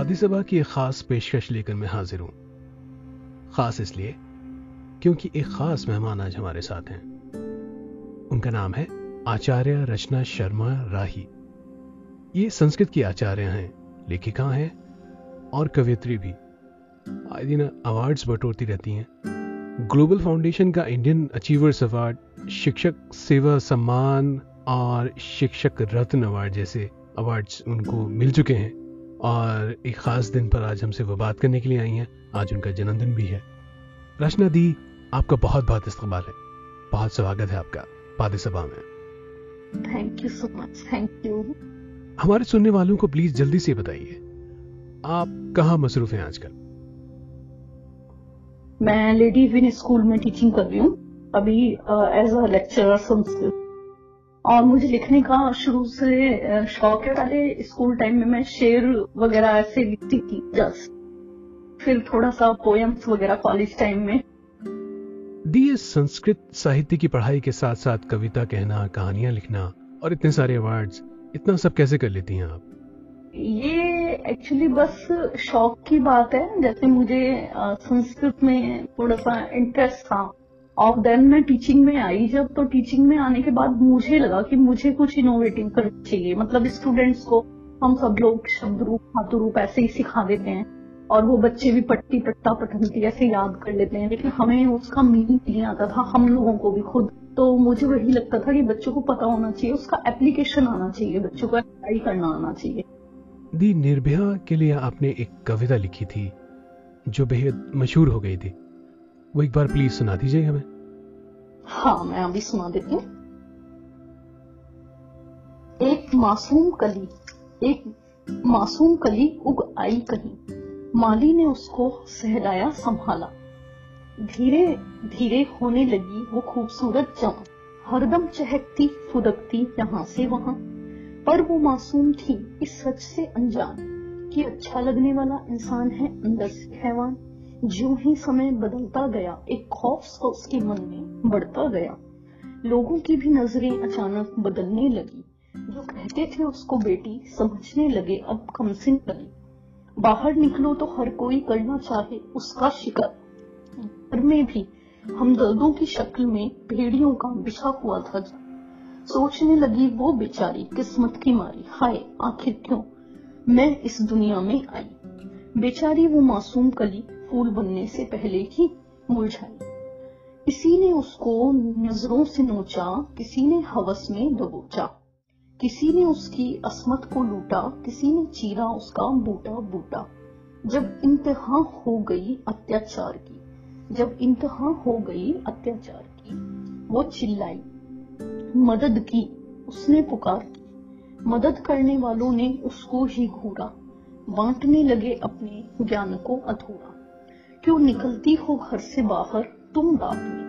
पादी सभा की एक खास पेशकश लेकर मैं हाजिर हूँ। खास इसलिए क्योंकि एक खास मेहमान आज हमारे साथ हैं। उनका नाम है आचार्य रचना शर्मा राही। ये संस्कृत की आचार्य हैं, लेखिका हैं और कवियत्री भी। आए दिन अवार्ड्स बटोरती रहती हैं। ग्लोबल फाउंडेशन का इंडियन अचीवर्स अवार्ड शिक्षक सेवा सम्मान और शिक्षक रत्न अवार्ड जैसे अवार्ड्स उनको मिल चुके हैं। और एक खास दिन पर आज हमसे वो बात करने के लिए आई हैं। आज उनका जन्मदिन भी है। रचना दी आपका बहुत बहुत इस्तेमाल है। बहुत स्वागत है आपका। पादी सभा में। Thank you so much thank you हमारे सुनने वालों को प्लीज़ जल्दी से बताइए आप कहाँ मसरूफ हैं आजकल? मैं लेडी विन स्कूल में टीचिंग कर रही हूँ। अभी एज अ लेक्चरर संस्कृत और मुझे लिखने का शुरू से शौक है। पहले स्कूल टाइम में मैं शेर वगैरह ऐसे लिखती थी जस्ट फिर थोड़ा सा पोएम्स वगैरह कॉलेज टाइम में। दी संस्कृत साहित्य की पढ़ाई के साथ साथ कविता कहना कहानियाँ लिखना और इतने सारे अवार्ड्स इतना सब कैसे कर लेती हैं आप? ये एक्चुअली बस शौक की बात है। जैसे मुझे संस्कृत में थोड़ा सा इंटरेस्ट था। और देन मैं टीचिंग में आई जब तो टीचिंग में आने के बाद मुझे लगा कि मुझे कुछ इनोवेटिव करना चाहिए। मतलब स्टूडेंट्स को हम सब लोग शब्द रूप, धातु रूप ऐसे ही सिखा देते हैं और वो बच्चे भी पट्टी, पट्टा पठनती ऐसे याद कर लेते हैं। लेकिन हमें उसका मीनिंग नहीं आता था, हम लोगों को भी खुद। तो मुझे वही लगता था कि बच्चों को पता होना चाहिए, उसका एप्लीकेशन आना चाहिए, बच्चों को अप्लाई करना आना चाहिए। दी निर्भया के लिए आपने एक कविता लिखी थी, जो बेहद मशहूर हो गई थी। वो एक बार प्लीज़ सुना दीजिए हमें। हाँ मैं अभी सुना देती हूँ। एक मासूम कली, एक मासूम कली उग आई कहीं। माली ने उसको सहलाया संभाला। धीरे धीरे होने लगी वो खूबसूरत जमा। हरदम चहकती, फुदकती यहाँ से वहाँ। पर वो मासूम थी इस सच से अनजान कि अच्छा लगने वाला इंसान है, अंदर से हैवान। जो ही समय बदलता गया, एक खौफ सा उसके मन में बढ़ता गया। लोगों की भी नज़रें अचानक बदलने लगी। जो कहते थे उसको बेटी, समझने लगे, अब कमसिन लगी बाहर निकलो तो हर कोई करना चाहे, उसका शिकार। घर में भी हम दर्दों की शक्ल में भेड़ियों का बिछा हुआ था सोचने लगी वो बेचारी, किस्मत की मारी, हाय, आखिर क्यों? मैं इस दुनिया में आई। बेचारी वो मासूम कली फूल बनने से पहले ही मुरझाई। किसी ने उसको नज़रों से नोचा, किसी ने हवस में दबोचा, किसी ने उसकी असमत को लूटा, किसी ने चीरा उसका बूटा बूटा। जब इंतहा हो गई अत्याचार की, जब इंतहा हो गई अत्याचार की, वो चिल्लाई। मदद की, उसने पुकार की। मदद करने वालों ने उसको ही घूरा। बांटने लगे अपने ज्ञान को अधूरा। क्यों निकलती हो घर से बाहर तुम रात में?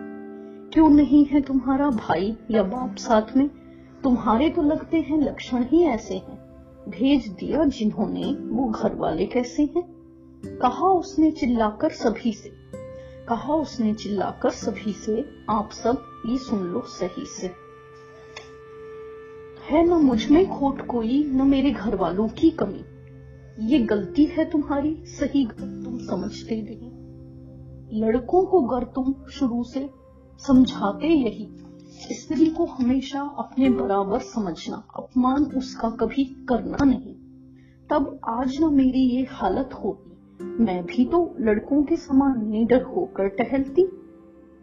क्यों नहीं है तुम्हारा भाई या बाप साथ में? तुम्हारे तो लगते हैं लक्षण ही ऐसे हैं। भेज दिया जिन्होंने, वो घर वाले कैसे हैं? कहा उसने चिल्लाकर सभी से। कहा उसने चिल्लाकर सभी से, आप सब ये सुन लो सही से। है न मुझमें खोट कोई, न मेरे घर वालों की कमी। ये गलती है तुम्हारी, सही तुम समझते नहीं। लड़कों को गर तुम शुरू से समझाते यही, स्त्री को हमेशा अपने बराबर समझना, अपमान उसका कभी करना नहीं। तब आज न मेरी ये हालत होती। मैं भी तो लड़कों के समान निडर होकर टहलती।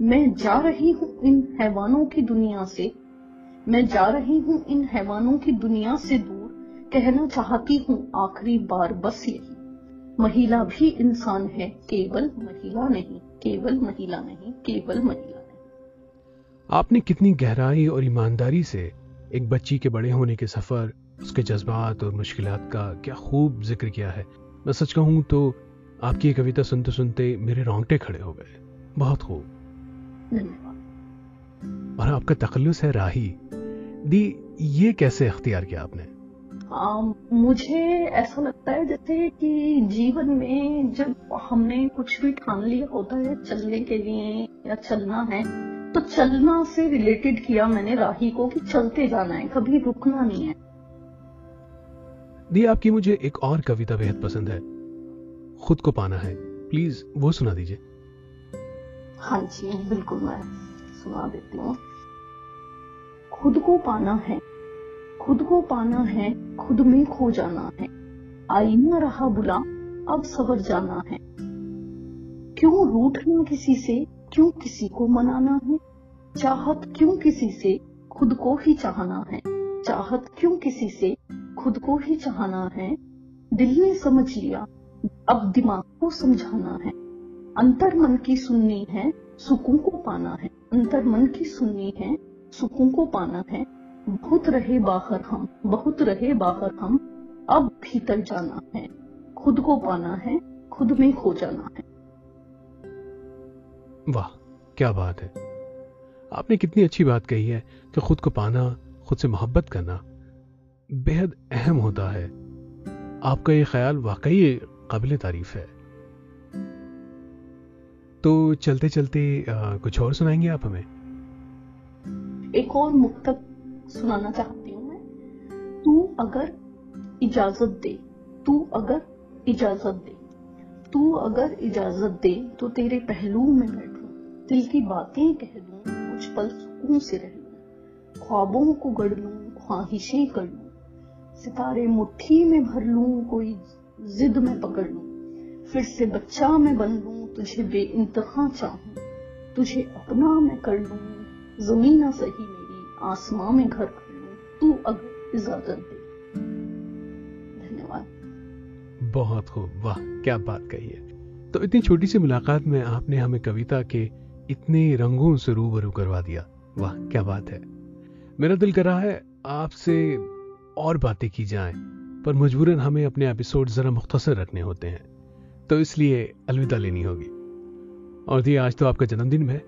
मैं जा रही हूँ इन हैवानों की दुनिया से। मैं जा रही हूँ इन हैवानों की दुनिया से दूर। कहना चाहती हूँ आखिरी बार बस यही। महिला भी इंसान है केवल महिला नहीं केवल महिला नहीं केवल महिला नहीं। आपने कितनी गहराई और ईमानदारी से एक बच्ची के बड़े होने के सफ़र उसके जज्बात और मुश्किलात का क्या खूब ज़िक्र किया है? मैं सच कहूँ तो आपकी कविता सुनते सुनते मेरे रोंगटे खड़े हो गए। बहुत खूब। और आपका तखल्लुस है राही। दी ये कैसे अख्तियार किया आपने? आ, मुझे ऐसा लगता है जैसे कि जीवन में जब हमने कुछ भी ठान लिया होता है चलने के लिए या चलना है तो चलना से रिलेटेड किया मैंने राही को कि चलते जाना है कभी रुकना नहीं है। दी आपकी मुझे एक और कविता बेहद पसंद है। खुद को पाना है। प्लीज़ वो सुना दीजिए। हाँ जी बिल्कुल मैं सुना देती हूँ। खुद को पाना है। खुद को पाना है, खुद में खो जाना है। आईना रहा बुला अब सवर जाना है। क्यों रूठना किसी से, क्यों किसी को मनाना है? चाहत क्यों किसी से, खुद को ही चाहना है। चाहत क्यों किसी से, खुद को ही चाहना है? दिल ने समझ लिया, अब दिमाग को समझाना है। अंतर मन की सुननी है, सुकून को पाना है। अंतर मन की सुननी है, सुकून को पाना है। बहुत रहे बाहर हम बहुत रहे बाहर हम अब भीतर जाना है। खुद को पाना है खुद में खो जाना है। वाह क्या बात है। आपने कितनी अच्छी बात कही है कि खुद को पाना खुद से मोहब्बत करना बेहद अहम होता है। आपका ये ख्याल वाकई काबिल तारीफ़ है। तो चलते चलते आ, कुछ और सुनाएँगे आप हमें? एक और मुक्तक सुनाना चाहती हूँ मैं। तू अगर इजाज़त दे, तू अगर इजाज़त दे, तू अगर इजाज़त दे तो तेरे पहलू में बैठू दिल की बातें कह दूँ कुछ पल सुकून से रह ख्वाबों को गढ़ लूँ, ख्वाहिशें कर लूँ, सितारे मुट्ठी में भर लूँ, कोई जिद में पकड़ लूँ, फिर से बच्चा मैं बन लूँ, तुझे बे इंतहा चाहूँ, तुझे अपना मैं कर लूँ, जमीना सही मेरी आसमां में घर कर तू अगर इजाज़त दे। धन्यवाद। बहुत खूब, वाह, क्या बात कही है। तो इतनी छोटी सी मुलाकात में आपने हमें कविता के इतने रंगों से रूबरू करवा दिया। वाह, क्या बात है। मेरा दिल कर रहा है आपसे और बातें की जाएँ, पर मजबूरन हमें अपने एपिसोड जरा मुख्तसर रखने होते हैं। तो इसलिए अलविदा लेनी होगी। और दी आज तो आपका जन्मदिन है।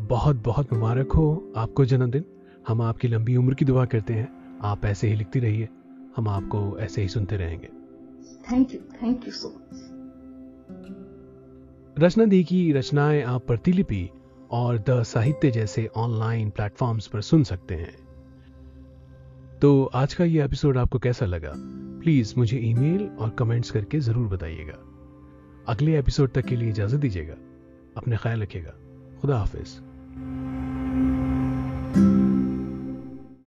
बहुत बहुत मुबारक हो आपको जन्मदिन। हम आपकी लंबी उम्र की दुआ करते हैं। आप ऐसे ही लिखती रहिए। हम आपको ऐसे ही सुनते रहेंगे। Thank you thank you so much Rachna di की रचनाएँ आप प्रतिलिपि और द साहित्य जैसे ऑनलाइन प्लेटफॉर्म्स पर सुन सकते हैं। तो आज का ये एपिसोड आपको कैसा लगा? प्लीज़ मुझे ईमेल और कमेंट्स करके ज़रूर बताइएगा। अगले एपिसोड तक के लिए इजाज़त दीजिएगा। अपने ख्याल रखिएगा। खुदा हाफिज।